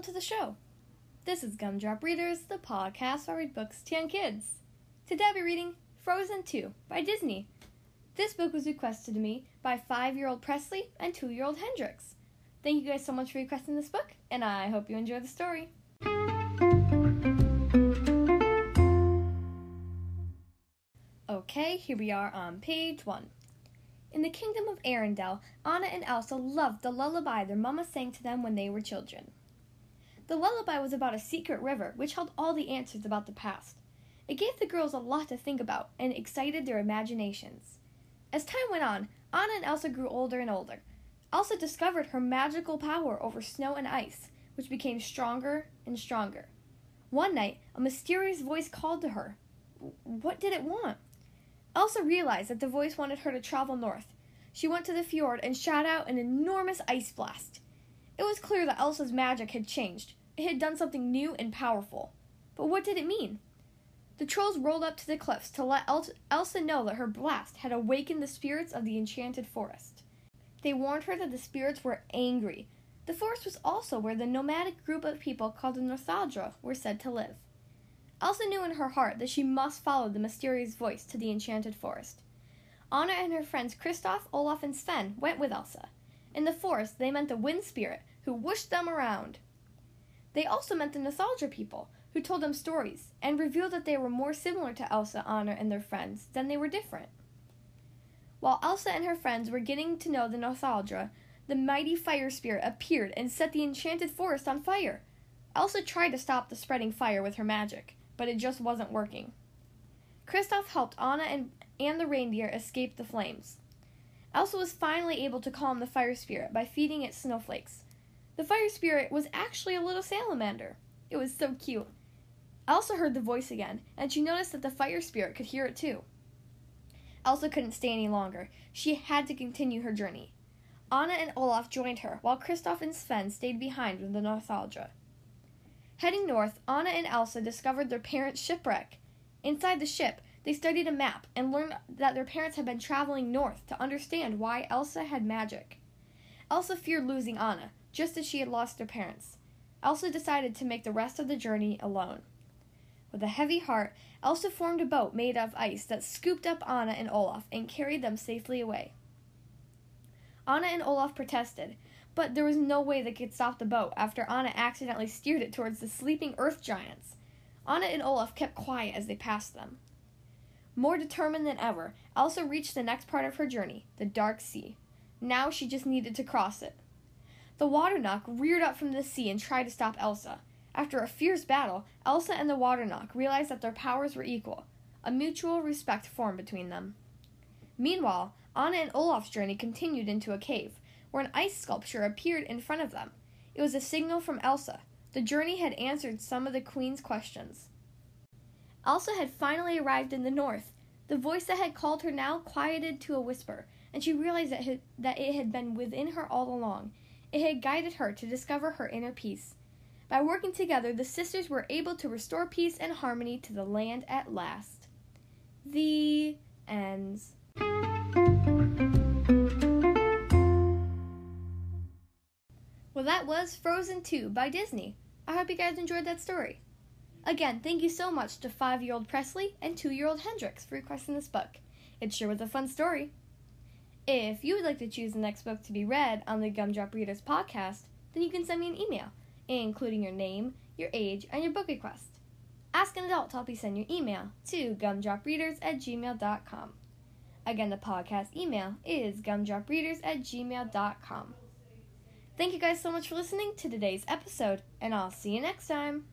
welcome to the show. This is Gumdrop Readers, the podcast where I read books to young kids. Today I'll be reading Frozen 2 by Disney. This book was requested to me by five year old Presley and two year old Hendrix. Thank you guys so much for requesting this book, and I hope you enjoy the story. Okay, here we are on page one. In the kingdom of Arendelle, Anna and Elsa loved the lullaby their mama sang to them when they were children. The lullaby was about a secret river which held all the answers about the past. It gave the girls a lot to think about and excited their imaginations. As time went on, Anna and Elsa grew older and older. Elsa discovered her magical power over snow and ice, which became stronger and stronger. One night, a mysterious voice called to her. What did it want? Elsa realized that the voice wanted her to travel north. She went to the fjord and shot out an enormous ice blast. It was clear that Elsa's magic had changed. It had done something new and powerful. But what did it mean? The trolls rolled up to the cliffs to let El- Elsa know that her blast had awakened the spirits of the enchanted forest. They warned her that the spirits were angry. The forest was also where the nomadic group of people called the Northuldra were said to live. Elsa knew in her heart that she must follow the mysterious voice to the enchanted forest. Anna and her friends Kristoff, Olaf, and Sven went with Elsa. In the forest, they met the wind spirit, who whooshed them around. They also met the Northuldra people, who told them stories and revealed that they were more similar to Elsa, Anna, and their friends than they were different. While Elsa and her friends were getting to know the Northuldra, the mighty fire spirit appeared and set the enchanted forest on fire. Elsa tried to stop the spreading fire with her magic, but it just wasn't working. Kristoff helped Anna and, and the reindeer escape the flames. Elsa was finally able to calm the fire spirit by feeding it snowflakes. The fire spirit was actually a little salamander. It was so cute. Elsa heard the voice again, and she noticed that the fire spirit could hear it too. Elsa couldn't stay any longer. She had to continue her journey. Anna and Olaf joined her, while Kristoff and Sven stayed behind with the Northuldra. Heading north, Anna and Elsa discovered their parents' shipwreck. Inside the ship, they studied a map and learned that their parents had been traveling north to understand why Elsa had magic. Elsa feared losing Anna, just as she had lost her parents. Elsa decided to make the rest of the journey alone. With a heavy heart, Elsa formed a boat made of ice that scooped up Anna and Olaf and carried them safely away. Anna and Olaf protested, but there was no way they could stop the boat after Anna accidentally steered it towards the sleeping earth giants. Anna and Olaf kept quiet as they passed them. More determined than ever, Elsa reached the next part of her journey, the Dark Sea. Now she just needed to cross it. The Water Nokk reared up from the sea and tried to stop Elsa. After a fierce battle, Elsa and the Water Nokk realized that their powers were equal. A mutual respect formed between them. Meanwhile, Anna and Olaf's journey continued into a cave, where an ice sculpture appeared in front of them. It was a signal from Elsa. The journey had answered some of the Queen's questions. Elsa had finally arrived in the north. The voice that had called her now quieted to a whisper, and she realized that, it, that it had been within her all along. It had guided her to discover her inner peace. By working together, the sisters were able to restore peace and harmony to the land at last. The ends. Well, that was Frozen 2 by Disney. I hope you guys enjoyed that story. Again, thank you so much to five year old Presley and two year old Hendrix for requesting this book. It sure was a fun story. If you would like to choose the next book to be read on the Gumdrop Readers podcast, then you can send me an email, including your name, your age, and your book request. Ask an adult to help you send your email to gumdropreaders at gmail.com. Again, the podcast email is gumdropreaders at gmail.com. Thank you guys so much for listening to today's episode, and I'll see you next time.